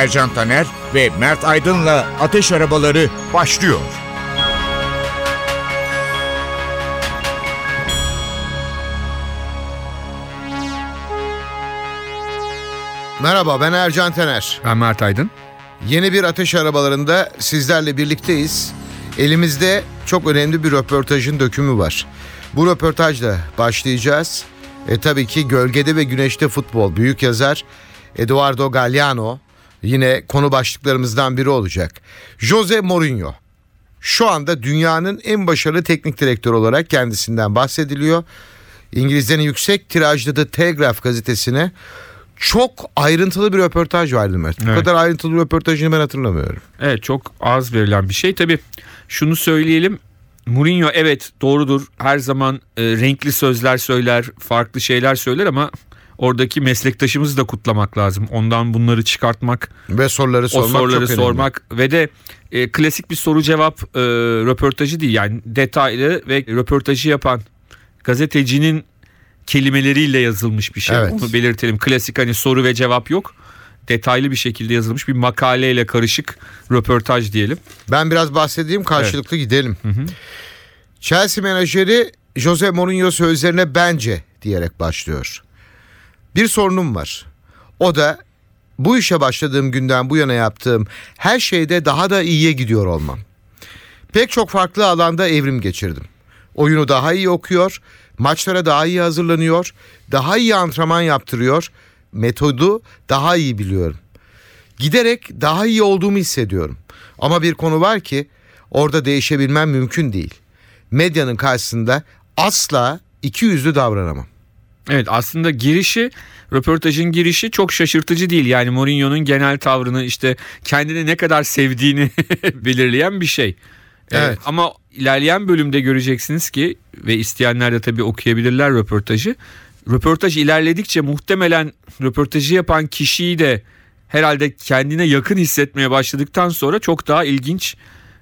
Ercan Taner ve Mert Aydın'la Ateş Arabaları başlıyor. Merhaba ben Ercan Tener. Ben Mert Aydın. Yeni bir ateş arabalarında sizlerle birlikteyiz. Elimizde çok önemli bir röportajın dökümü var. Bu röportajla başlayacağız. E tabii ki Gölgede ve Güneşte Futbol büyük yazar Eduardo Galliano yine konu başlıklarımızdan biri olacak. Jose Mourinho şu anda dünyanın en başarılı teknik direktörü olarak kendisinden bahsediliyor. İngilizlerin yüksek tirajlı The Telegraph gazetesine çok ayrıntılı bir röportaj verdi Mert. Bu Evet. kadar ayrıntılı bir röportajını ben hatırlamıyorum. Evet çok az verilen bir şey. Tabii şunu söyleyelim. Mourinho evet doğrudur. Her zaman e, renkli sözler söyler, farklı şeyler söyler ama oradaki meslektaşımızı da kutlamak lazım. Ondan bunları çıkartmak, Ve soruları o sormak soruları çok önemli. sormak ve de e, klasik bir soru cevap e, röportajı değil. Yani detaylı ve röportajı yapan gazetecinin kelimeleriyle yazılmış bir şey. Evet. Onu belirtelim. Klasik hani soru ve cevap yok. Detaylı bir şekilde yazılmış bir makaleyle karışık röportaj diyelim. Ben biraz bahsedeyim karşılıklı gidelim. Chelsea menajeri Jose Mourinho sözlerine bence diyerek başlıyor. Bir sorunum var. O da bu işe başladığım günden bu yana yaptığım her şeyde daha da iyiye gidiyor olmam. Pek çok farklı alanda evrim geçirdim. Oyunu daha iyi okuyor, maçlara daha iyi hazırlanıyor, daha iyi antrenman yaptırıyor, metodu daha iyi biliyorum. Giderek daha iyi olduğumu hissediyorum. Ama bir konu var ki orada değişebilmem mümkün değil. Medyanın karşısında asla iki yüzlü davranamam. Evet aslında girişi röportajın girişi çok şaşırtıcı değil. Yani Mourinho'nun genel tavrını işte kendini ne kadar sevdiğini belirleyen bir şey. Evet. Ama ilerleyen bölümde göreceksiniz ki ve isteyenler de tabii okuyabilirler röportajı. Röportaj ilerledikçe muhtemelen röportajı yapan kişiyi de herhalde kendine yakın hissetmeye başladıktan sonra çok daha ilginç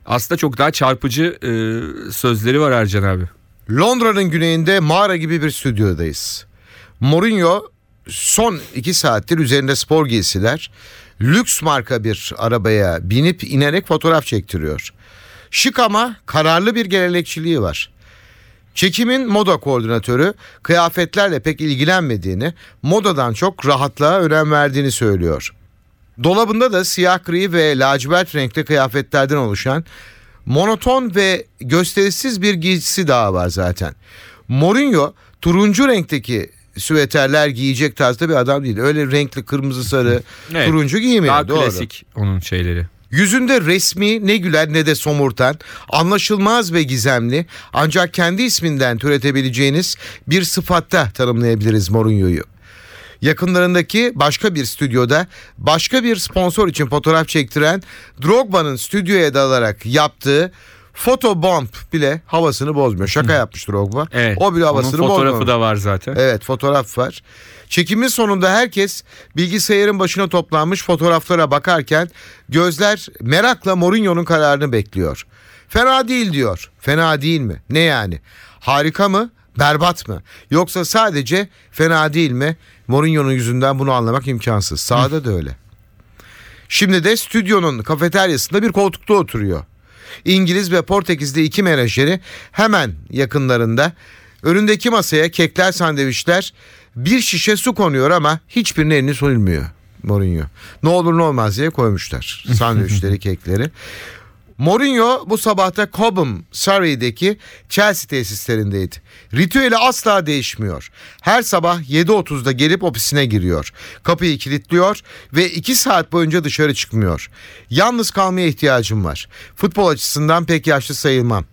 aslında çok daha çarpıcı e, sözleri var Ercan abi. Londra'nın güneyinde mağara gibi bir stüdyodayız. Mourinho son iki saattir üzerinde spor giysiler, lüks marka bir arabaya binip inerek fotoğraf çektiriyor. Şık ama kararlı bir gelenekçiliği var. Çekimin moda koordinatörü kıyafetlerle pek ilgilenmediğini, modadan çok rahatlığa önem verdiğini söylüyor. Dolabında da siyah gri ve lacivert renkli kıyafetlerden oluşan monoton ve gösterişsiz bir giysisi daha var zaten. Mourinho turuncu renkteki süveterler giyecek tarzda bir adam değil. Öyle renkli kırmızı sarı Evet. turuncu giymiyor. Daha doğru. klasik onun şeyleri. Yüzünde resmi ne güler ne de somurtan, anlaşılmaz ve gizemli ancak kendi isminden türetebileceğiniz bir sıfatta tanımlayabiliriz Mourinho'yu. Yakınlarındaki başka bir stüdyoda başka bir sponsor için fotoğraf çektiren Drogba'nın stüdyoya dalarak yaptığı fotobomb bile havasını bozmuyor. Şaka yapmış Drogba. Evet. O bile havasını Onun fotoğrafı bozmamış. da var zaten. Evet fotoğraf var. Çekimin sonunda herkes bilgisayarın başına toplanmış fotoğraflara bakarken gözler merakla Mourinho'nun kararını bekliyor. Fena değil diyor. Fena değil mi? Ne yani? Harika mı? Berbat mı? Yoksa sadece fena değil mi? Mourinho'nun yüzünden bunu anlamak imkansız. Sahada da öyle. Şimdi de stüdyonun kafeteryasında bir koltukta oturuyor. İngiliz ve Portekizli iki menajeri hemen yakınlarında. Önündeki masaya kekler, sandviçler, bir şişe su konuyor ama hiçbirinin elini soyulmuyor Mourinho. Ne olur ne olmaz diye koymuşlar sandviçleri, kekleri. Mourinho bu sabahta Cobham, Surrey'deki Chelsea tesislerindeydi. Ritüeli asla değişmiyor. Her sabah 7.30'da gelip ofisine giriyor. Kapıyı kilitliyor ve 2 saat boyunca dışarı çıkmıyor. Yalnız kalmaya ihtiyacım var. Futbol açısından pek yaşlı sayılmam.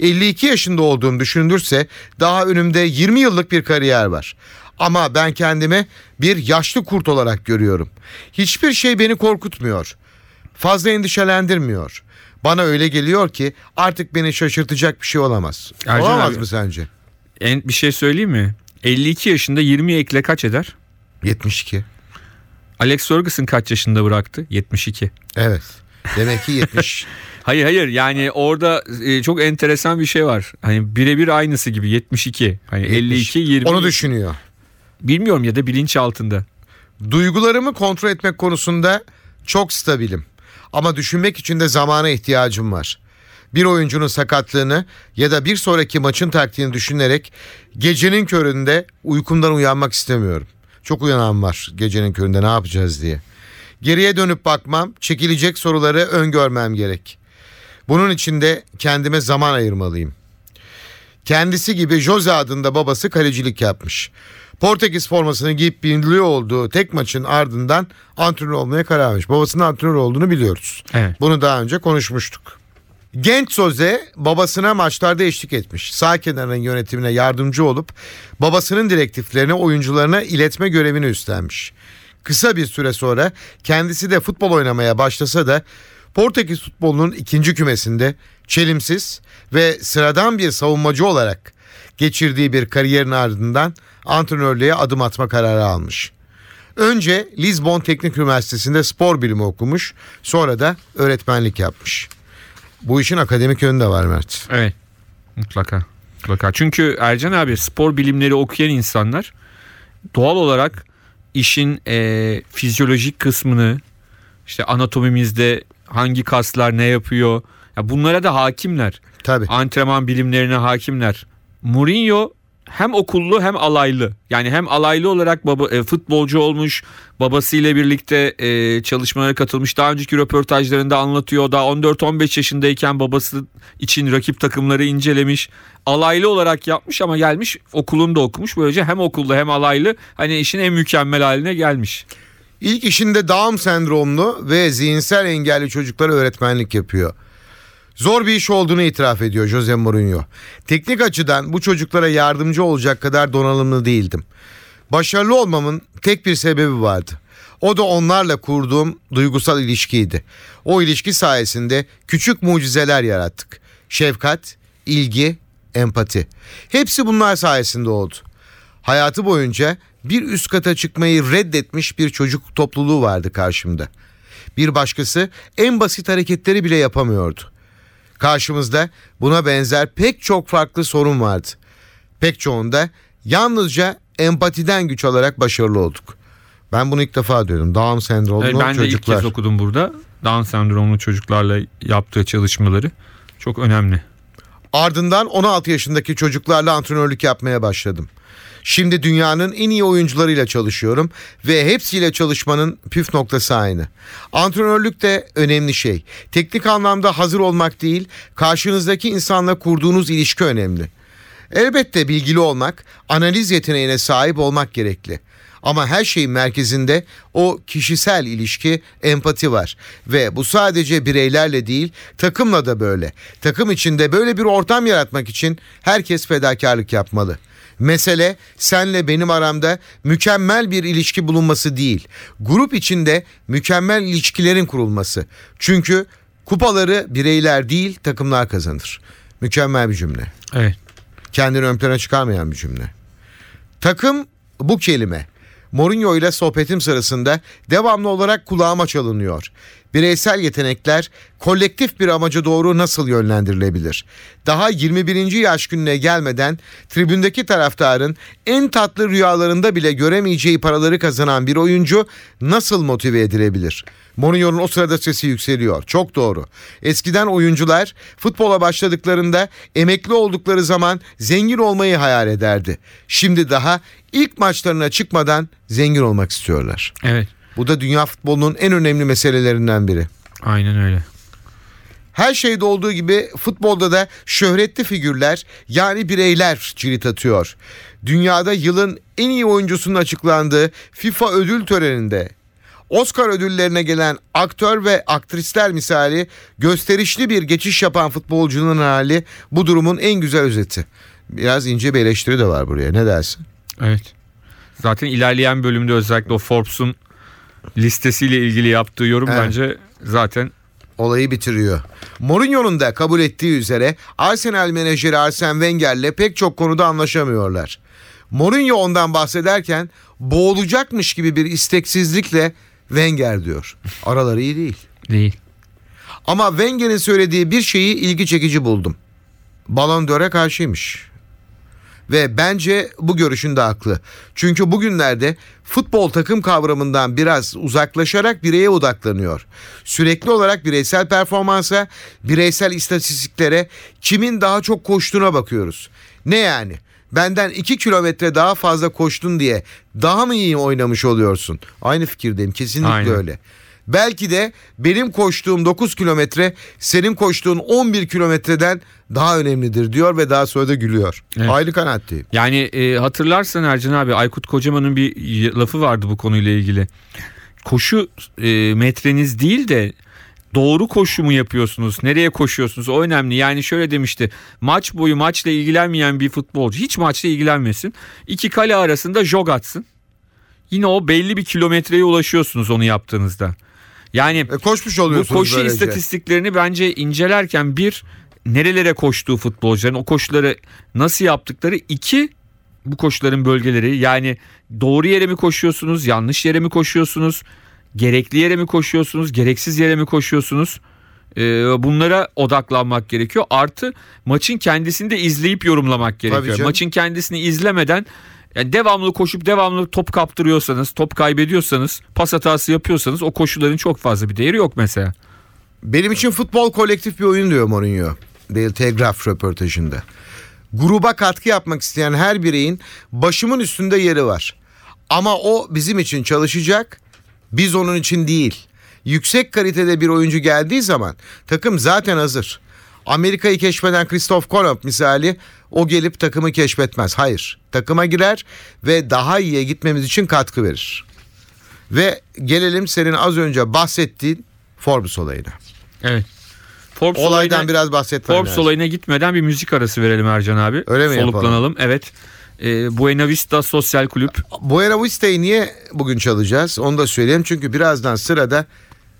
52 yaşında olduğum düşünülürse daha önümde 20 yıllık bir kariyer var. Ama ben kendimi bir yaşlı kurt olarak görüyorum. Hiçbir şey beni korkutmuyor. Fazla endişelendirmiyor. Bana öyle geliyor ki artık beni şaşırtacak bir şey olamaz. Ercan olamaz abi. mı sence? En, bir şey söyleyeyim mi? 52 yaşında 20 ekle kaç eder? 72. Alex Ferguson kaç yaşında bıraktı? 72. Evet. Demek ki 70. Hayır hayır yani orada e, çok enteresan bir şey var. Hani birebir aynısı gibi 72. Hani 52 20. Onu düşünüyor. Bilmiyorum ya da bilinç altında. Duygularımı kontrol etmek konusunda çok stabilim. Ama düşünmek için de zamana ihtiyacım var. Bir oyuncunun sakatlığını ya da bir sonraki maçın taktiğini düşünerek gecenin köründe uykumdan uyanmak istemiyorum. Çok uyanan var gecenin köründe ne yapacağız diye. Geriye dönüp bakmam, çekilecek soruları öngörmem gerek. Bunun için de kendime zaman ayırmalıyım. Kendisi gibi Jose adında babası kalecilik yapmış. Portekiz formasını giyip biniliyor olduğu tek maçın ardından antrenör olmaya karar vermiş. Babasının antrenör olduğunu biliyoruz. Evet. Bunu daha önce konuşmuştuk. Genç Jose babasına maçlarda eşlik etmiş. Sağ kenarının yönetimine yardımcı olup babasının direktiflerini oyuncularına iletme görevini üstlenmiş. Kısa bir süre sonra kendisi de futbol oynamaya başlasa da Portekiz futbolunun ikinci kümesinde çelimsiz ve sıradan bir savunmacı olarak geçirdiği bir kariyerin ardından antrenörlüğe adım atma kararı almış. Önce Lisbon Teknik Üniversitesi'nde spor bilimi okumuş, sonra da öğretmenlik yapmış. Bu işin akademik yönü de var Mert. Evet. Mutlaka. Mutlaka. Çünkü Ercan abi spor bilimleri okuyan insanlar doğal olarak işin e, fizyolojik kısmını işte anatomimizde hangi kaslar ne yapıyor ya bunlara da hakimler. Tabii. Antrenman bilimlerine hakimler. Mourinho hem okullu hem alaylı. Yani hem alaylı olarak baba e, futbolcu olmuş, babasıyla birlikte e, çalışmalara katılmış. Daha önceki röportajlarında anlatıyor. Daha 14-15 yaşındayken babası için rakip takımları incelemiş. Alaylı olarak yapmış ama gelmiş okulunda okumuş. Böylece hem okullu hem alaylı hani işin en mükemmel haline gelmiş. İlk işinde Down sendromlu ve zihinsel engelli çocuklara öğretmenlik yapıyor. Zor bir iş olduğunu itiraf ediyor Jose Mourinho. Teknik açıdan bu çocuklara yardımcı olacak kadar donanımlı değildim. Başarılı olmamın tek bir sebebi vardı. O da onlarla kurduğum duygusal ilişkiydi. O ilişki sayesinde küçük mucizeler yarattık. Şefkat, ilgi, empati. Hepsi bunlar sayesinde oldu. Hayatı boyunca bir üst kata çıkmayı reddetmiş bir çocuk topluluğu vardı karşımda. Bir başkası en basit hareketleri bile yapamıyordu. Karşımızda buna benzer pek çok farklı sorun vardı. Pek çoğunda yalnızca empatiden güç alarak başarılı olduk. Ben bunu ilk defa diyorum. Down sendromlu Evet, ben de ilk çocuklar. kez okudum burada. Down sendromlu çocuklarla yaptığı çalışmaları. Çok önemli. Ardından 16 yaşındaki çocuklarla antrenörlük yapmaya başladım. Şimdi dünyanın en iyi oyuncularıyla çalışıyorum ve hepsiyle çalışmanın püf noktası aynı. Antrenörlük de önemli şey. Teknik anlamda hazır olmak değil, karşınızdaki insanla kurduğunuz ilişki önemli. Elbette bilgili olmak, analiz yeteneğine sahip olmak gerekli. Ama her şeyin merkezinde o kişisel ilişki, empati var. Ve bu sadece bireylerle değil, takımla da böyle. Takım içinde böyle bir ortam yaratmak için herkes fedakarlık yapmalı. Mesele senle benim aramda mükemmel bir ilişki bulunması değil. Grup içinde mükemmel ilişkilerin kurulması. Çünkü kupaları bireyler değil takımlar kazanır. Mükemmel bir cümle Evet. kendini ön plana çıkarmayan bir cümle. Takım bu kelime. Mourinho ile sohbetim sırasında devamlı olarak kulağıma çalınıyor. Bireysel yetenekler kolektif bir amaca doğru nasıl yönlendirilebilir? Daha 21. yaş gününe gelmeden tribündeki taraftarın en tatlı rüyalarında bile göremeyeceği paraları kazanan bir oyuncu nasıl motive edilebilir? Mourinho'nun o sırada sesi yükseliyor. Çok doğru. Eskiden oyuncular futbola başladıklarında emekli oldukları zaman zengin olmayı hayal ederdi. Şimdi daha ilk maçlarına çıkmadan zengin olmak istiyorlar. Evet. Bu da dünya futbolunun en önemli meselelerinden biri. Aynen öyle. Her şeyde olduğu gibi futbolda da şöhretli figürler yani bireyler cirit atıyor. Dünyada yılın en iyi oyuncusunun açıklandığı FIFA ödül töreninde Oscar ödüllerine gelen aktör ve aktrisler misali gösterişli bir geçiş yapan futbolcunun hali bu durumun en güzel özeti. Biraz ince bir eleştiri de var buraya ne dersin? Evet. Zaten ilerleyen bölümde özellikle o Forbes'un listesiyle ilgili yaptığı yorum Evet. bence zaten olayı bitiriyor. Mourinho'nun da kabul ettiği üzere Arsenal menajeri Arsene Wenger'le pek çok konuda anlaşamıyorlar. Mourinho ondan bahsederken boğulacakmış gibi bir isteksizlikle Wenger diyor. Araları iyi değil. değil. Ama Wenger'in söylediği bir şeyi ilgi çekici buldum. Ballon d'Or'a karşıymış. Ve bence bu görüşünde haklı. Çünkü bugünlerde futbol takım kavramından biraz uzaklaşarak bireye odaklanıyor. Sürekli olarak bireysel performansa, bireysel istatistiklere, kimin daha çok koştuğuna bakıyoruz. Ne yani? Benden 2 kilometre daha fazla koştun diye daha mı iyi oynamış oluyorsun? Aynı fikirdeyim kesinlikle Aynen. öyle. Belki de benim koştuğum 9 kilometre senin koştuğun 11 kilometreden daha önemlidir diyor ve daha sonra da gülüyor. Evet. Aynı kanaatteyim. Yani e, hatırlarsan Ercan abi Aykut Kocaman'ın bir lafı vardı bu konuyla ilgili. Koşu e, metreniz değil de doğru koşu mu yapıyorsunuz? Nereye koşuyorsunuz? O önemli. Yani şöyle demişti. Maç boyu maçla ilgilenmeyen bir futbolcu hiç maçla ilgilenmesin. İki kale arasında jog atsın. Yine o belli bir kilometreye ulaşıyorsunuz onu yaptığınızda. Yani E, koşmuş bu oluyorsunuz koşu böylece. istatistiklerini bence incelerken bir nerelere koştuğu futbolcuların o koşuları nasıl yaptıkları iki bu koşuların bölgeleri yani doğru yere mi koşuyorsunuz yanlış yere mi koşuyorsunuz gerekli yere mi koşuyorsunuz gereksiz yere mi koşuyorsunuz? Ee, bunlara odaklanmak gerekiyor. Artı maçın kendisini de izleyip yorumlamak gerekiyor. maçın kendisini izlemeden yani devamlı koşup devamlı top kaptırıyorsanız top kaybediyorsanız pas hatası yapıyorsanız o koşuların çok fazla bir değeri yok mesela. Benim için futbol kolektif bir oyun diyor Mourinho. Daily Telegraph röportajında. Gruba katkı yapmak isteyen her bireyin başımın üstünde yeri var. Ama o bizim için çalışacak, biz onun için değil. Yüksek kalitede bir oyuncu geldiği zaman takım zaten hazır. Amerika'yı keşfeden Christoph Kolomb misali o gelip takımı keşfetmez. Hayır, takıma girer ve daha iyiye gitmemiz için katkı verir. Ve gelelim senin az önce bahsettiğin Forbes olayına. Evet. Forbes Olaydan olayına, biraz bahsetmem Forbes lazım. olayına gitmeden bir müzik arası verelim Ercan abi. Öyle mi Soluklanalım. Evet. Ee, Buena Vista Sosyal Kulüp. Buena Vista'yı niye bugün çalacağız? Onu da söyleyeyim. Çünkü birazdan sırada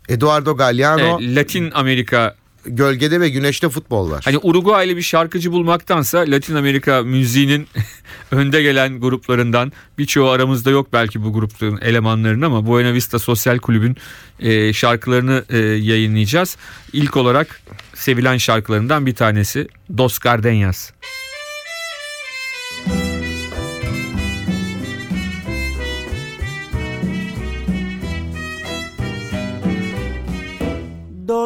Eduardo Galliano e, Latin Amerika gölgede ve güneşte futbol var. hani Uruguaylı bir şarkıcı bulmaktansa Latin Amerika müziğinin önde gelen gruplarından birçoğu aramızda yok belki bu grupların elemanlarının ama Buena Vista Sosyal Kulübün e, şarkılarını e, yayınlayacağız. İlk olarak sevilen şarkılarından bir tanesi Dos Gardenias. Dos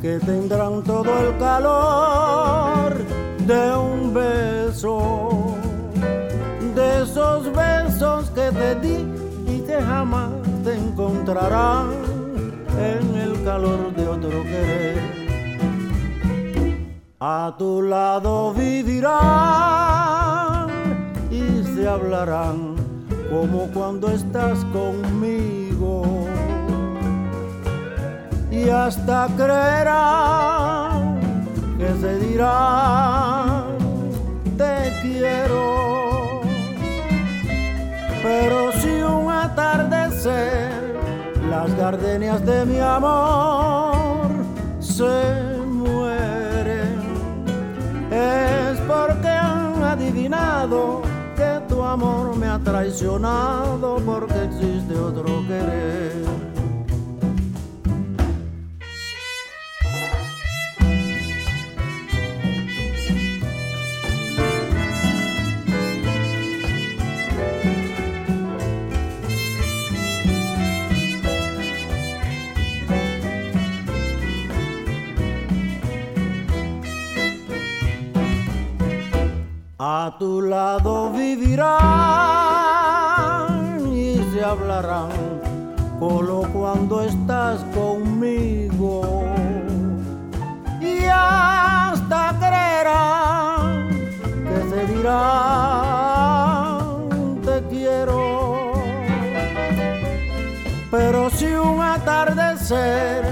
que tendrán todo el calor de un beso, de esos besos que te di y que jamás te encontrarán en el calor de otro querer. A tu lado vivirán y se hablarán como cuando estás conmigo y hasta creerán que se dirán te quiero. Pero si un atardecer las gardenias de mi amor se mueren, es porque han adivinado que tu amor me ha traicionado porque existe otro querer. A tu lado vivirán y se hablarán solo cuando estás conmigo. Y hasta creerán que se dirán te quiero. Pero si un atardecer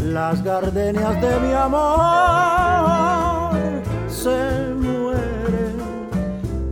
las gardenias de mi amor se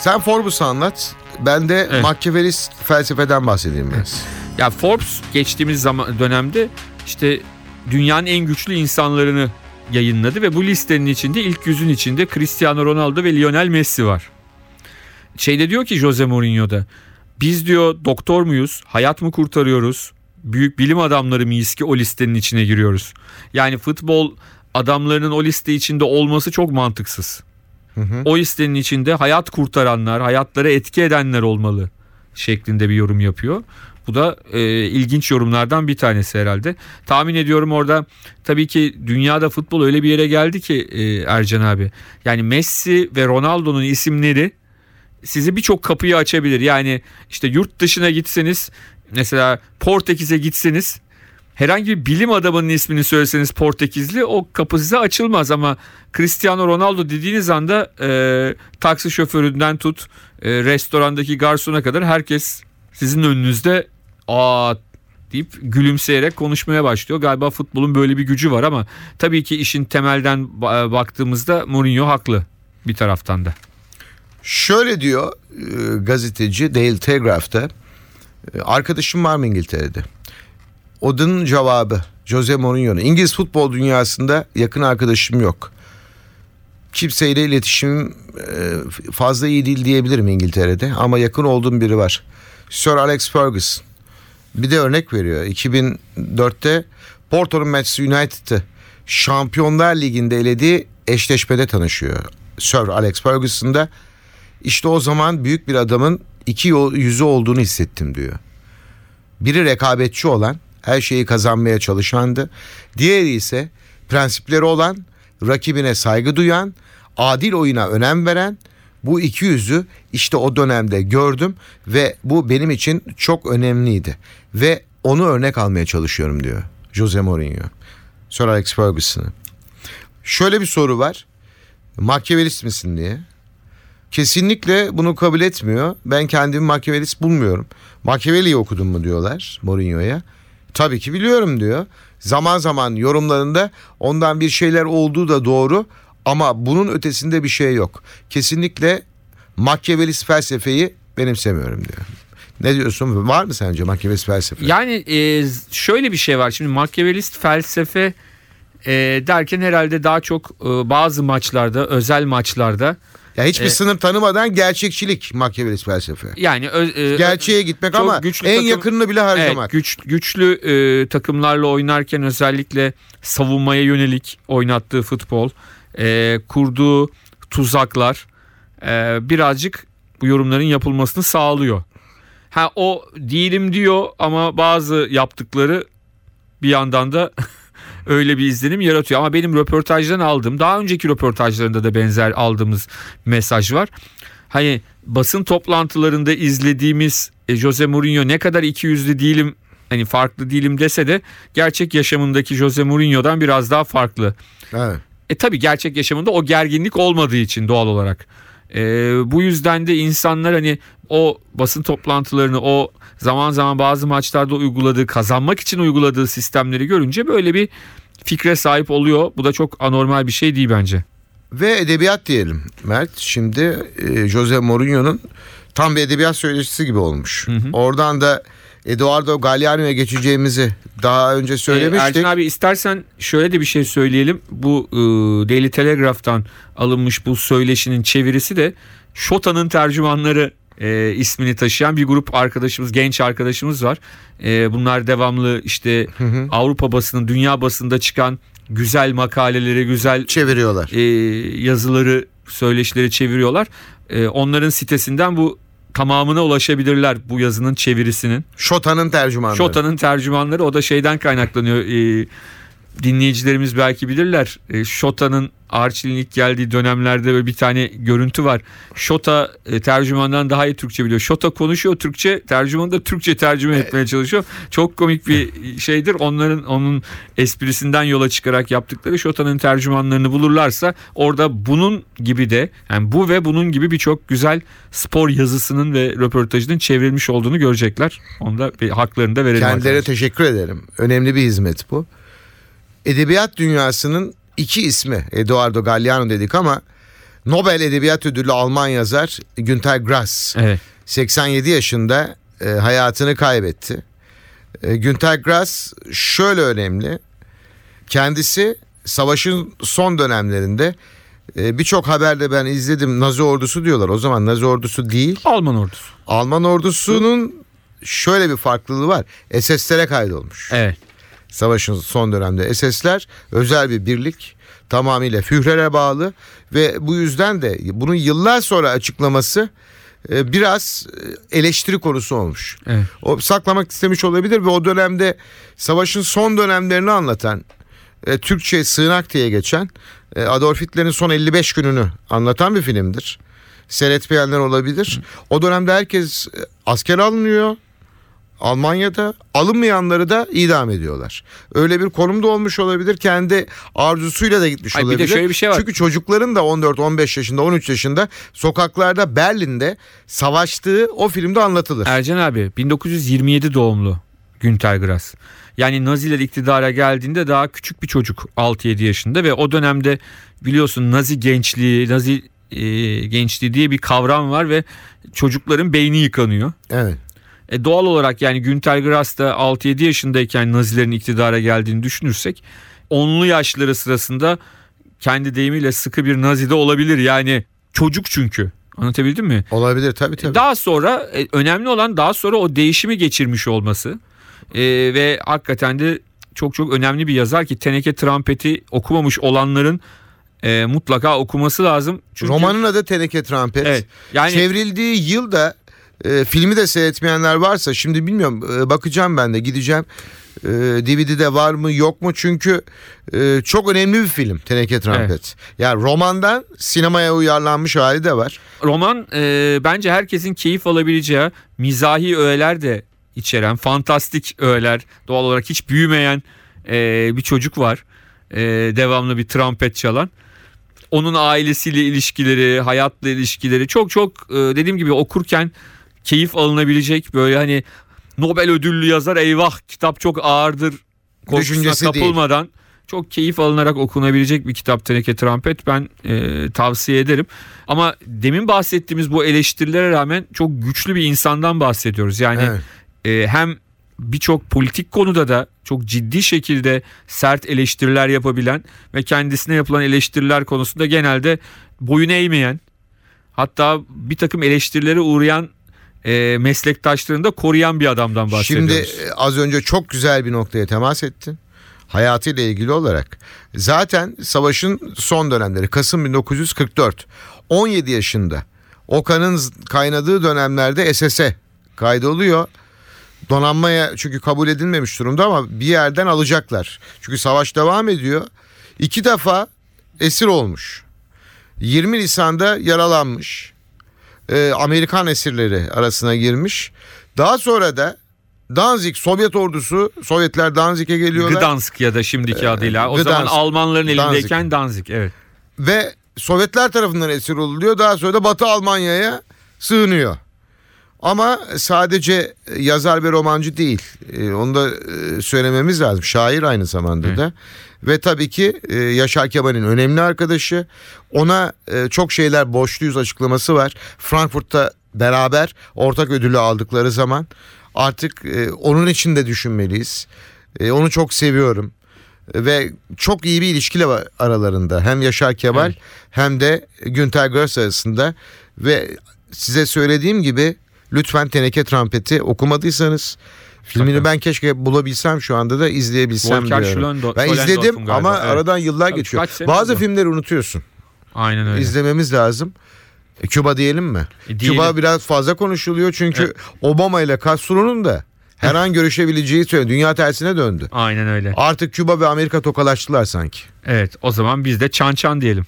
Sen Forbes'u anlat. Ben de Evet. Machiavellist felsefeden bahsedeyim biraz. Ya Forbes geçtiğimiz zaman dönemde işte dünyanın en güçlü insanlarını yayınladı ve bu listenin içinde ilk yüzün içinde Cristiano Ronaldo ve Lionel Messi var. Şeyde diyor ki Jose Mourinho'da biz diyor doktor muyuz? Hayat mı kurtarıyoruz? Büyük bilim adamları mıyız ki o listenin içine giriyoruz? Yani futbol adamlarının o liste içinde olması çok mantıksız. O listenin içinde hayat kurtaranlar, hayatlara etki edenler olmalı şeklinde bir yorum yapıyor. Bu da e, ilginç yorumlardan bir tanesi herhalde. Tahmin ediyorum orada tabii ki dünyada futbol öyle bir yere geldi ki e, Ercan abi. Yani Messi ve Ronaldo'nun isimleri sizi birçok kapıyı açabilir. Yani işte yurt dışına gitseniz mesela Portekiz'e gitseniz herhangi bir bilim adamının ismini söyleseniz Portekizli o kapı size açılmaz ama Cristiano Ronaldo dediğiniz anda e, taksi şoföründen tut e, restorandaki garsona kadar herkes sizin önünüzde aa deyip gülümseyerek konuşmaya başlıyor. Galiba futbolun böyle bir gücü var ama tabii ki işin temelden ba- baktığımızda Mourinho haklı bir taraftan da. Şöyle diyor e, gazeteci Daily Telegraph'ta. e, Arkadaşım var mı İngiltere'de? Odun cevabı Jose Mourinho'nun. İngiliz futbol dünyasında yakın arkadaşım yok. Kimseyle iletişimim e, fazla iyi değil diyebilirim İngiltere'de. Ama yakın olduğum biri var. Sir Alex Ferguson. Bir de örnek veriyor. 2004'te Porto'nun Manchester United'ı Şampiyonlar Ligi'nde elediği eşleşmede tanışıyor. Sir Alex Ferguson'da işte o zaman büyük bir adamın iki yüzü olduğunu hissettim diyor. Biri rekabetçi olan, her şeyi kazanmaya çalışandı. Diğeri ise prensipleri olan, rakibine saygı duyan, adil oyuna önem veren bu iki yüzü işte o dönemde gördüm ve bu benim için çok önemliydi. Ve onu örnek almaya çalışıyorum diyor Jose Mourinho. Sir Alex Ferguson'ı. Şöyle bir soru var. Machiavellist misin diye. Kesinlikle bunu kabul etmiyor. Ben kendimi Machiavellist bulmuyorum. Machiavelli'yi okudun mu diyorlar Mourinho'ya. Tabii ki biliyorum diyor. Zaman zaman yorumlarında ondan bir şeyler olduğu da doğru ama bunun ötesinde bir şey yok. Kesinlikle Machiavellist felsefeyi benimsemiyorum diyor. Ne diyorsun? Var mı sence Machiavellist felsefe? Yani e, şöyle bir şey var. Şimdi Machiavellist felsefe e, derken herhalde daha çok e, bazı maçlarda, özel maçlarda Ya hiçbir E, sınır tanımadan gerçekçilik Machiavellist felsefe. yani ö- e, Gerçeğe gitmek ama güçlü en takım- yakınını bile harcamak. Evet, güç, güçlü e, takımlarla oynarken özellikle savunmaya yönelik oynattığı futbol, e, kurduğu tuzaklar e, birazcık bu yorumların yapılmasını sağlıyor. Ha o değilim diyor ama bazı yaptıkları bir yandan da öyle bir izlenim yaratıyor. Ama benim röportajdan aldığım, daha önceki röportajlarında da benzer aldığımız mesaj var. Hani basın toplantılarında izlediğimiz e, Jose Mourinho ne kadar iki yüzlü değilim hani farklı değilim dese de gerçek yaşamındaki Jose Mourinho'dan biraz daha farklı. Evet. E tabi gerçek yaşamında o gerginlik olmadığı için doğal olarak. E, bu yüzden de insanlar hani o basın toplantılarını o zaman zaman bazı maçlarda uyguladığı kazanmak için uyguladığı sistemleri görünce böyle bir fikre sahip oluyor. Bu da çok anormal bir şey değil bence. Ve edebiyat diyelim Mert. Şimdi e, Jose Mourinho'nun tam bir edebiyat söyleşisi gibi olmuş. Oradan da Eduardo Galliano'ya geçeceğimizi daha önce Ee, söylemiştik. Ercan abi istersen şöyle de bir şey söyleyelim. Bu e, Daily Telegraph'tan alınmış bu söyleşinin çevirisi de Şota'nın tercümanları e, ismini taşıyan bir grup arkadaşımız, genç arkadaşımız var. E, bunlar devamlı işte Avrupa basının, dünya basında çıkan güzel makaleleri, güzel Çeviriyorlar. e, yazıları, söyleşileri çeviriyorlar. E, onların sitesinden bu tamamına ulaşabilirler bu yazının çevirisinin. Şota'nın tercümanları. Şota'nın tercümanları o da şeyden kaynaklanıyor. E, dinleyicilerimiz belki bilirler. E, Şota'nın Arçil'in ilk geldiği dönemlerde böyle bir tane görüntü var. Şota e, tercümandan daha iyi Türkçe biliyor. Şota konuşuyor Türkçe, tercüman da Türkçe tercüme etmeye çalışıyor. Çok komik bir şeydir. Onların onun esprisinden yola çıkarak yaptıkları Şota'nın tercümanlarını bulurlarsa orada bunun gibi de yani bu ve bunun gibi birçok güzel spor yazısının ve röportajının çevrilmiş olduğunu görecekler. Onda bir haklarını da verelim. Kendilerine arkadaşlar. teşekkür ederim. Önemli bir hizmet bu. Edebiyat dünyasının iki ismi Eduardo Galeano dedik ama Nobel Edebiyat Ödüllü Alman yazar Günter Grass Evet. 87 yaşında e, hayatını kaybetti. E, Günter Grass şöyle önemli. Kendisi savaşın son dönemlerinde e, birçok haberde ben izledim Nazi ordusu diyorlar. O zaman Nazi ordusu değil. Alman ordusu. Alman ordusunun şöyle bir farklılığı var. SS'lere kaydolmuş. Evet. Savaşın son dönemde SS'ler özel bir birlik tamamıyla Führer'e bağlı ve bu yüzden de bunun yıllar sonra açıklaması e, biraz e, eleştiri konusu olmuş. Evet. O saklamak istemiş olabilir ve o dönemde savaşın son dönemlerini anlatan e, Türkçe sığınak diye geçen e, Adolf Hitler'in son 55 gününü anlatan bir filmdir. Seyretmeyenler olabilir. O dönemde herkes asker alınıyor. Almanya'da alınmayanları da idam ediyorlar. Öyle bir konumda olmuş olabilir. Kendi arzusuyla da gitmiş Ay bir de olabilir. şöyle bir şey var. Çünkü çocukların da 14-15 yaşında 13 yaşında sokaklarda Berlin'de savaştığı o filmde anlatılır. Ercan abi 1927 doğumlu Günter Grass. Yani Naziler iktidara geldiğinde daha küçük bir çocuk 6-7 yaşında ve o dönemde biliyorsun Nazi gençliği, Nazi e, gençliği diye bir kavram var ve çocukların beyni yıkanıyor. Evet. E doğal olarak yani Günter Grass da 6-7 yaşındayken Nazilerin iktidara geldiğini düşünürsek onlu yaşları sırasında kendi deyimiyle sıkı bir Nazi de olabilir. Yani çocuk çünkü. Anlatabildim mi? Olabilir tabii tabii. Daha sonra e, önemli olan daha sonra o değişimi geçirmiş olması E, ve hakikaten de çok çok önemli bir yazar ki Teneke Trampet'i okumamış olanların e, mutlaka okuması lazım. Çünkü, Romanın adı Teneke Trampet. Evet, yani- Çevrildiği yılda e, filmi de seyretmeyenler varsa şimdi bilmiyorum e, bakacağım ben de gideceğim. E, DVD'de var mı yok mu çünkü e, çok önemli bir film Teneke Trampet. Yani romandan sinemaya uyarlanmış hali de var. roman e, bence herkesin keyif alabileceği mizahi öğeler de içeren fantastik öğeler doğal olarak hiç büyümeyen e, bir çocuk var E, devamlı bir trompet çalan onun ailesiyle ilişkileri hayatla ilişkileri çok çok e, dediğim gibi okurken keyif alınabilecek böyle hani Nobel ödüllü yazar eyvah kitap çok ağırdır Düşüncesi değil. kapılmadan çok keyif alınarak okunabilecek bir kitap Teneke Trampet ben e, tavsiye ederim. Ama demin bahsettiğimiz bu eleştirilere rağmen çok güçlü bir insandan bahsediyoruz. Yani Evet. e, hem birçok politik konuda da çok ciddi şekilde sert eleştiriler yapabilen ve kendisine yapılan eleştiriler konusunda genelde boyun eğmeyen hatta bir takım eleştirilere uğrayan e, meslektaşlarını da koruyan bir adamdan bahsediyoruz. Şimdi e, az önce çok güzel bir noktaya temas ettin. Hayatıyla ilgili olarak. Zaten savaşın son dönemleri Kasım 1944. 17 yaşında. Okan'ın kaynadığı dönemlerde SS'e kaydoluyor. Donanmaya çünkü kabul edilmemiş durumda ama bir yerden alacaklar. Çünkü savaş devam ediyor. İki defa esir olmuş. 20 Nisan'da yaralanmış. Ee, Amerikan esirleri arasına girmiş. Daha sonra da Danzig Sovyet ordusu Sovyetler Danzig'e geliyorlar Gdansk ya da şimdiki adıyla. O Gdansk. zaman Almanların Danzig. elindeyken Danzig. Evet. ve Sovyetler tarafından esir oluluyor. Daha sonra da Batı Almanya'ya sığınıyor. Ama sadece yazar ve romancı değil. Ee, Onu da e, söylememiz lazım. Şair aynı zamanda da. Ve tabii ki e, Yaşar Kemal'in önemli arkadaşı. Ona e, çok şeyler borçluyuz açıklaması var. Frankfurt'ta beraber ortak ödülü aldıkları zaman artık e, onun için de düşünmeliyiz. E, Onu çok seviyorum. Ve çok iyi bir ilişki var aralarında. Hem Yaşar Kemal Evet. hem de Günter Grass arasında. Ve size söylediğim gibi lütfen Teneke Trampeti okumadıysanız filmini Tabii. ben keşke bulabilsem şu anda da izleyebilsem Volker diyorum. Schlöndo- Ben izledim ama evet. aradan yıllar Tabii, geçiyor. Bazı oldu. filmleri unutuyorsun. Aynen öyle. İzlememiz lazım. E, Küba diyelim mi? E, diyelim. Küba biraz fazla konuşuluyor çünkü Evet. Obama ile Castro'nun da her an görüşebileceği söyleniyor. Dünya tersine döndü. Aynen öyle. Artık Küba ve Amerika tokalaştılar sanki. Evet o zaman biz de çan çan diyelim.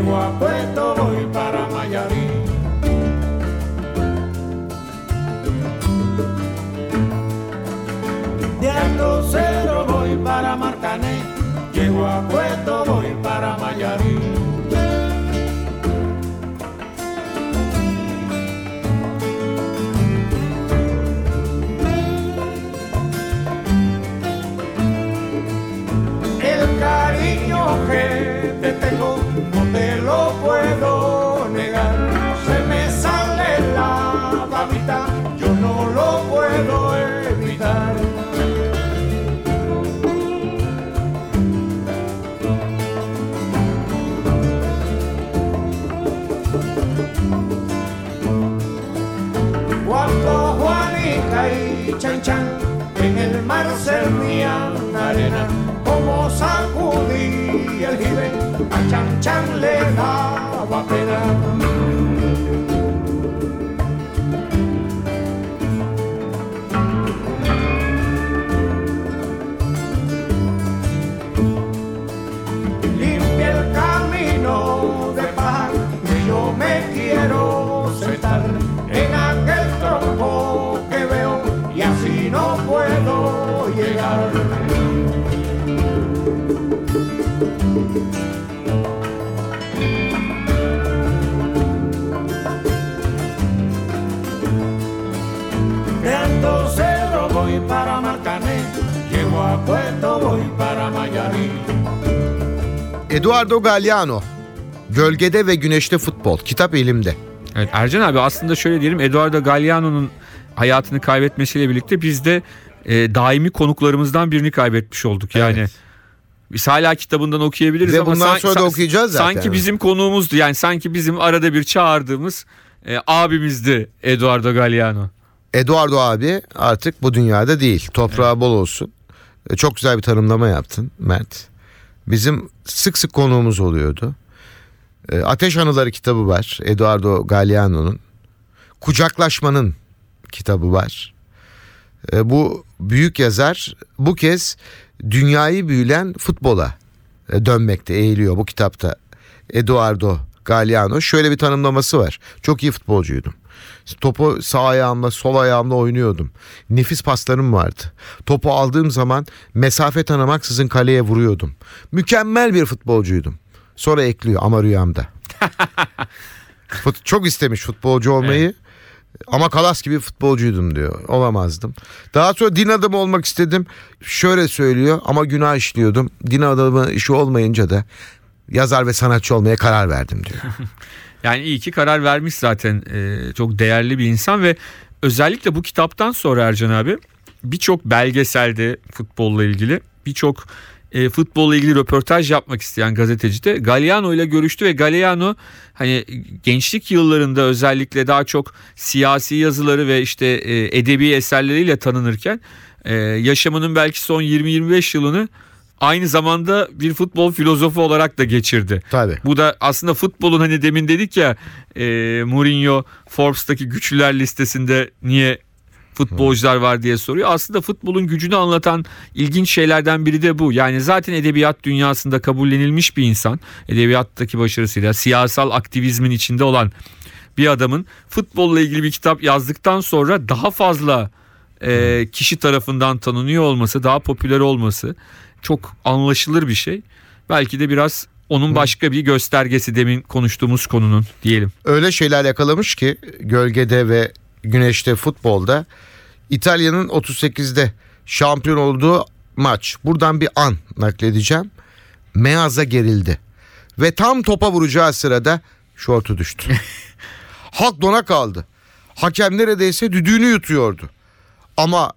Llego a Puerto voy para Mayarín. De Alto Cedro voy para Marcané, llego a Puerto voy para Mayarín. El cariño que te tengo no te lo puedo negar. Se me sale la babita, yo no lo puedo evitar. Cuando Juanica y Chan Chan en el mar servían arena, como sacudí el jibe, a Chan Chan le daba pena. Cedro voy para Marcané, llego a Puerto voy para Mayarín. Eduardo Galliano. Gölgede ve Güneşte Futbol. Kitap elimde. Evet Ercan abi aslında şöyle diyelim Eduardo Galliano'nun hayatını kaybetmesiyle birlikte biz de e, daimi konuklarımızdan birini kaybetmiş olduk. Yani Evet. Biz hala kitabından okuyabiliriz Ve ama bundan sonra da okuyacağız zaten. Sanki bizim konuğumuzdu. Yani sanki bizim arada bir çağırdığımız e, abimizdi Eduardo Galliano. Eduardo abi artık bu dünyada değil. Toprağı bol olsun. E, Çok güzel bir tanımlama yaptın Mert. Bizim sık sık konuğumuz oluyordu. E, Ateş Anıları kitabı var. Eduardo Galliano'nun. Kucaklaşmanın kitabı var. E, Bu büyük yazar bu kez dünyayı büyülen futbola e, dönmekte eğiliyor bu kitapta. Eduardo Galliano şöyle bir tanımlaması var. Çok iyi futbolcuydum. Topu sağ ayağımla sol ayağımla oynuyordum. Nefis paslarım vardı. Topu aldığım zaman mesafe tanımaksızın kaleye vuruyordum. Mükemmel bir futbolcuydum. Sonra ekliyor ama rüyamda. Çok istemiş futbolcu olmayı. Ama kalas gibi futbolcuydum diyor. Olamazdım. Daha sonra din adamı olmak istedim. Şöyle söylüyor ama günah işliyordum. Din adamı işi olmayınca da yazar ve sanatçı olmaya karar verdim diyor. Yani iyi ki karar vermiş zaten Ee, çok değerli bir insan ve özellikle bu kitaptan sonra Ercan abi birçok belgeselde futbolla ilgili birçok e, futbolla ilgili röportaj yapmak isteyen gazeteci de Galliano ile görüştü ve Galliano hani gençlik yıllarında özellikle daha çok siyasi yazıları ve işte e, edebi eserleriyle tanınırken e, yaşamının belki son 20-25 yılını aynı zamanda bir futbol filozofu olarak da geçirdi. Tabii. Bu da aslında futbolun hani demin dedik ya e, Mourinho Forbes'taki güçlüler listesinde niye futbolcular var diye soruyor. Aslında futbolun gücünü anlatan ilginç şeylerden biri de bu. Yani zaten edebiyat dünyasında kabullenilmiş bir insan. Edebiyattaki başarısıyla siyasal aktivizmin içinde olan bir adamın futbolla ilgili bir kitap yazdıktan sonra daha fazla e, kişi tarafından tanınıyor olması, daha popüler olması çok anlaşılır bir şey. Belki de biraz onun başka bir göstergesi demin konuştuğumuz konunun diyelim. Öyle şeyler yakalamış ki gölgede ve güneşte futbolda İtalya'nın 38'de şampiyon olduğu maç. Buradan bir an nakledeceğim. Meazza gerildi. Ve tam topa vuracağı sırada şortu düştü. Halk dona kaldı. Hakem neredeyse düdüğünü yutuyordu. Ama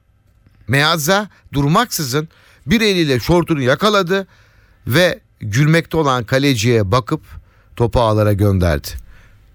Meazza durmaksızın bir eliyle şortunu yakaladı ve gülmekte olan kaleciye bakıp topu ağlara gönderdi.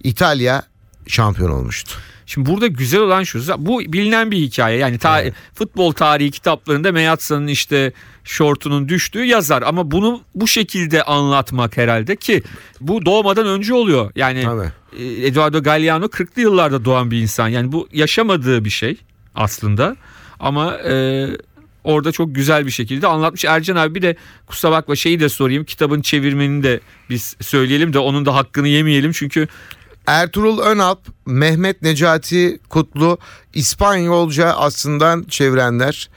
İtalya şampiyon olmuştu. Şimdi burada güzel olan şu. Bu bilinen bir hikaye. Yani ta- evet. futbol tarihi kitaplarında Meyatsa'nın işte şortunun düştüğü yazar ama bunu bu şekilde anlatmak herhalde ki bu doğmadan önce oluyor. Yani Tabii. E, Eduardo Galliano 40'lı yıllarda doğan bir insan. Yani bu yaşamadığı bir şey aslında. Ama e, orada çok güzel bir şekilde anlatmış. Ercan abi bir de kusura bakma şeyi de sorayım. Kitabın çevirmenini de biz söyleyelim de onun da hakkını yemeyelim. Çünkü Ertuğrul Önalp, Mehmet Necati Kutlu İspanyolca aslında çevirenler.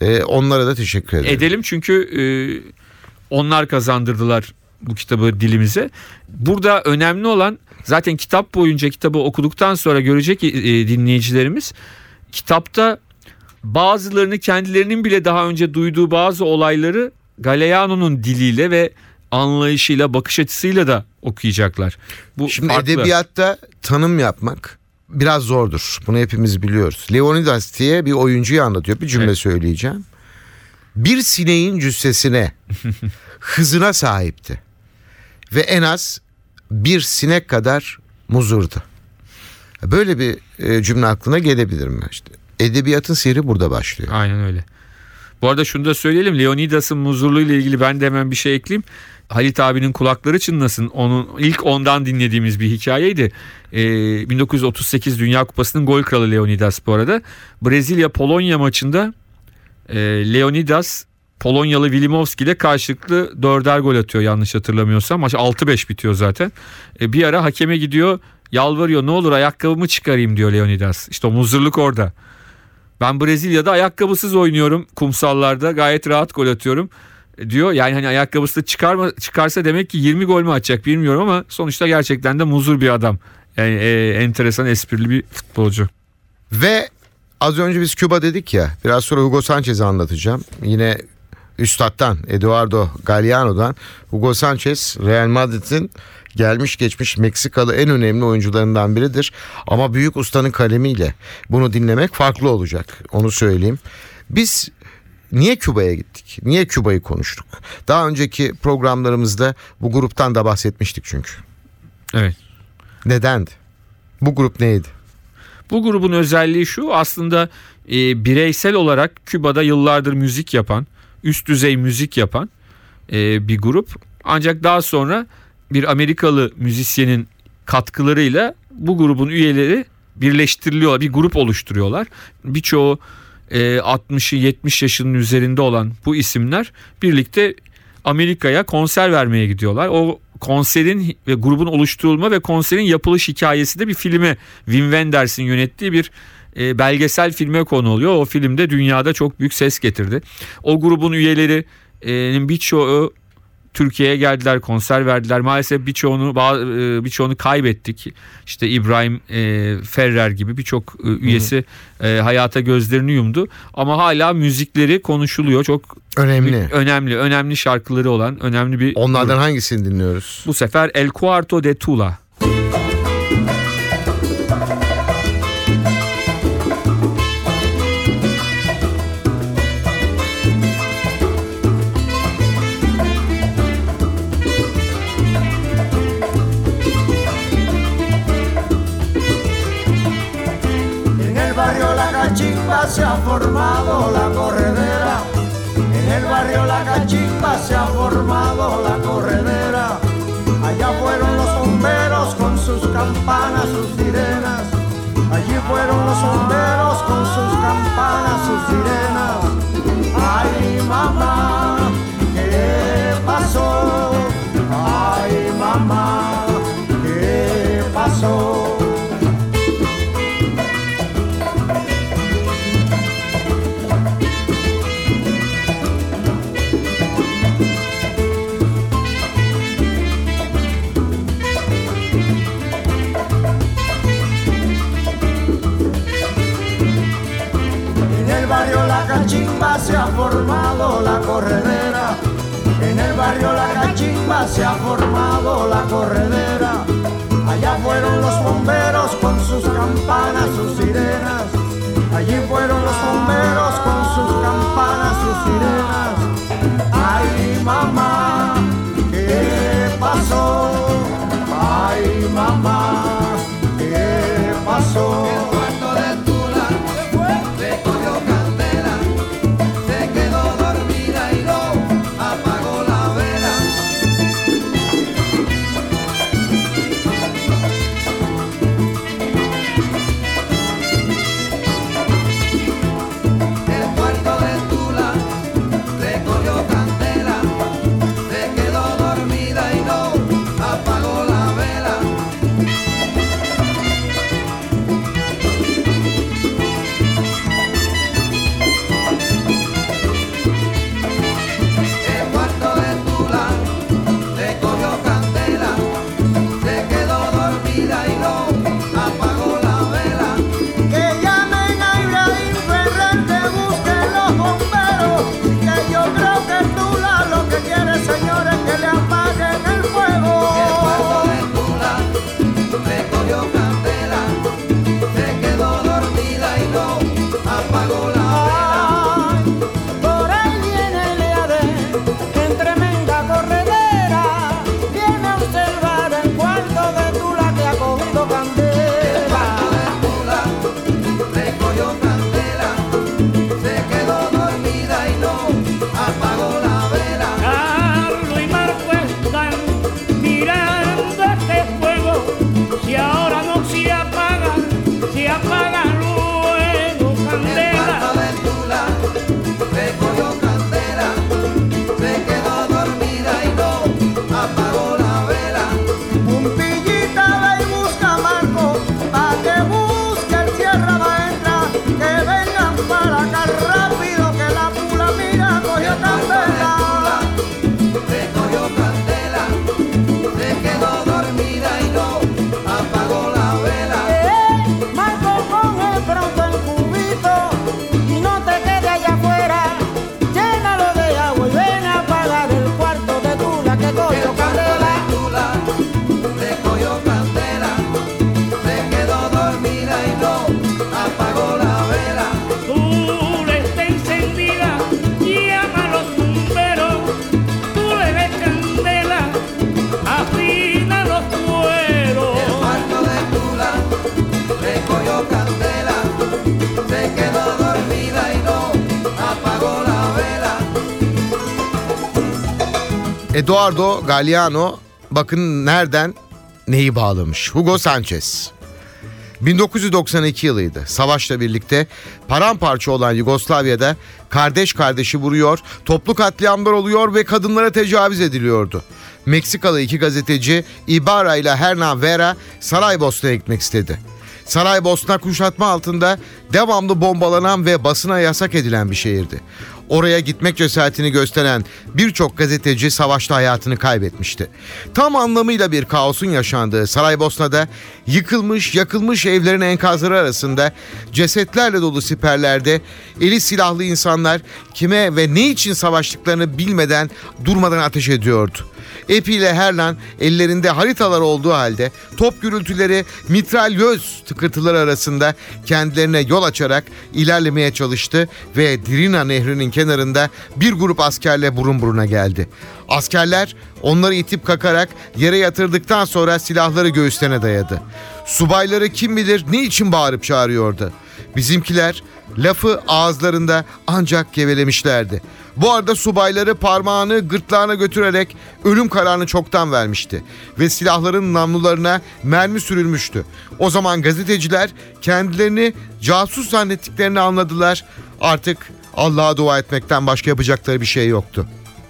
Ee, onlara da teşekkür ederim. Edelim çünkü e, onlar kazandırdılar bu kitabı dilimize. Burada önemli olan zaten kitap boyunca kitabı okuduktan sonra görecek e, dinleyicilerimiz kitapta bazılarını kendilerinin bile daha önce duyduğu bazı olayları Galeano'nun diliyle ve anlayışıyla bakış açısıyla da okuyacaklar. Bu Şimdi farklı. edebiyatta tanım yapmak biraz zordur. Bunu hepimiz biliyoruz. Leonidas diye bir oyuncuyu anlatıyor. Bir cümle evet. söyleyeceğim. Bir sineğin cüssesine, hızına sahipti. Ve en az bir sinek kadar muzurdu. Böyle bir e, cümle aklına gelebilir mi? İşte edebiyatın sihri burada başlıyor. Aynen öyle. Bu arada şunu da söyleyelim. Leonidas'ın muzurluğu ile ilgili ben de hemen bir şey ekleyeyim. Halit abinin kulakları çınlasın. Onun ilk ondan dinlediğimiz bir hikayeydi. Ee, 1938 Dünya Kupası'nın gol kralı Leonidas bu arada. Brezilya Polonya maçında e, Leonidas Polonyalı Wilimowski ile karşılıklı dörder gol atıyor yanlış hatırlamıyorsam. Maç 6-5 bitiyor zaten. E, bir ara hakeme gidiyor yalvarıyor ne olur ayakkabımı çıkarayım diyor Leonidas. İşte o muzırlık orada. Ben Brezilya'da ayakkabısız oynuyorum kumsallarda gayet rahat gol atıyorum diyor. Yani hani ayakkabısı da çıkarma, çıkarsa demek ki 20 gol mü atacak bilmiyorum ama sonuçta gerçekten de muzur bir adam. Yani e, enteresan esprili bir futbolcu. Ve az önce biz Küba dedik ya biraz sonra Hugo Sanchez'i anlatacağım. Yine Üstad'dan Eduardo Galliano'dan Hugo Sanchez Real Madrid'in gelmiş geçmiş Meksikalı en önemli oyuncularından biridir. Ama büyük ustanın kalemiyle bunu dinlemek farklı olacak. Onu söyleyeyim. Biz Niye Küba'ya gittik? Niye Küba'yı konuştuk? Daha önceki programlarımızda bu gruptan da bahsetmiştik çünkü. Evet. Nedendi? Bu grup neydi? Bu grubun özelliği şu aslında e, bireysel olarak Küba'da yıllardır müzik yapan, üst düzey müzik yapan e, bir grup. Ancak daha sonra bir Amerikalı müzisyenin katkılarıyla bu grubun üyeleri birleştiriliyorlar, bir grup oluşturuyorlar. Birçoğu 60'ı 70 yaşının üzerinde olan bu isimler birlikte Amerika'ya konser vermeye gidiyorlar. O konserin ve grubun oluşturulma ve konserin yapılış hikayesi de bir filme Wim Wenders'in yönettiği bir e, belgesel filme konu oluyor. O filmde dünyada çok büyük ses getirdi. O grubun üyelerinin birçoğu Türkiye'ye geldiler, konser verdiler. Maalesef birçoğunu e, birçoğunu kaybettik. İşte İbrahim e, Ferrer gibi birçok e, üyesi e, hayata gözlerini yumdu. Ama hala müzikleri konuşuluyor. Çok önemli. Önemli, önemli şarkıları olan önemli bir Onlardan grup. hangisini dinliyoruz? Bu sefer El Cuarto de Tula. Formado la corredera. En el barrio La Cachimba se ha formado la corredera. Allá fueron los bomberos con sus campanas, sus sirenas. Allí fueron los bomberos con sus campanas, sus sirenas. Ay, mamá, ¿qué pasó? En el barrio La Cachimba se ha formado la corredera. Allá fueron los bomberos con sus campanas, sus sirenas. Allí fueron los bomberos con sus campanas, sus sirenas. Ay, mamá, ¿qué pasó? Ay, mamá, ¿qué pasó? Eduardo Galliano bakın nereden neyi bağlamış. Hugo Sanchez. 1992 yılıydı. Savaşla birlikte paramparça olan Yugoslavya'da kardeş kardeşi vuruyor, toplu katliamlar oluyor ve kadınlara tecavüz ediliyordu. Meksikalı iki gazeteci Ibarra ile Hernan Vera Saraybosna'ya gitmek istedi. Saraybosna kuşatma altında devamlı bombalanan ve basına yasak edilen bir şehirdi. Oraya gitmek cesaretini gösteren birçok gazeteci savaşta hayatını kaybetmişti. Tam anlamıyla bir kaosun yaşandığı Saraybosna'da yıkılmış, yakılmış evlerin enkazları arasında cesetlerle dolu siperlerde eli silahlı insanlar kime ve ne için savaştıklarını bilmeden durmadan ateş ediyordu. Epi ile Herlan ellerinde haritalar olduğu halde top gürültüleri mitralyöz tıkırtıları arasında kendilerine yol açarak ilerlemeye çalıştı ve Drina nehrinin kenarında bir grup askerle burun buruna geldi. Askerler onları itip kakarak yere yatırdıktan sonra silahları göğüslerine dayadı. Subayları kim bilir ne için bağırıp çağırıyordu. Bizimkiler lafı ağızlarında ancak gevelemişlerdi. Bu arada subayları parmağını gırtlağına götürerek ölüm kararını çoktan vermişti ve silahların namlularına mermi sürülmüştü. O zaman gazeteciler kendilerini casus zannettiklerini anladılar. Artık Allah'a dua etmekten başka yapacakları bir şey yoktu.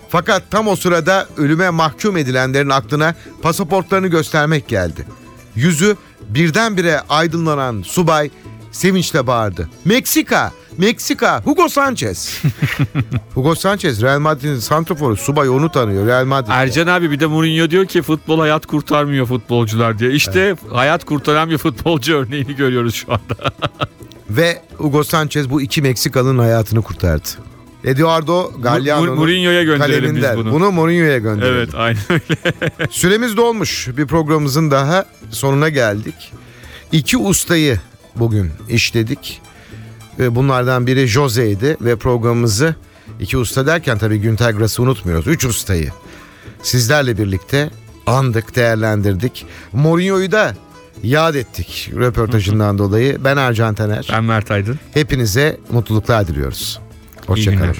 Fakat tam o sırada ölüme mahkum edilenlerin aklına pasaportlarını göstermek geldi. Yüzü birdenbire aydınlanan subay sevinçle bağırdı. Meksika! Meksika! Hugo Sanchez! Hugo Sanchez Real Madrid'in santraforu subay onu tanıyor Real Madrid. Ercan abi bir de Mourinho diyor ki futbol hayat kurtarmıyor futbolcular diye. İşte hayat kurtaran bir futbolcu örneğini görüyoruz şu anda. Ve Hugo Sanchez bu iki Meksikalı'nın hayatını kurtardı. Eduardo Galliano'nun Mourinho'ya gönderelim biz kaleminden. bunu. Bunu Mourinho'ya gönderelim. Evet aynen öyle. Süremiz dolmuş. Bir programımızın daha sonuna geldik. İki ustayı bugün işledik. Ve bunlardan biri Jose'ydi ve programımızı iki usta derken tabii Günter Grass'ı unutmuyoruz. Üç ustayı sizlerle birlikte andık, değerlendirdik. Mourinho'yu da yad ettik röportajından dolayı. Ben Ercan Taner. Ben Mert Aydın. Hepinize mutluluklar diliyoruz. Hoşçakalın.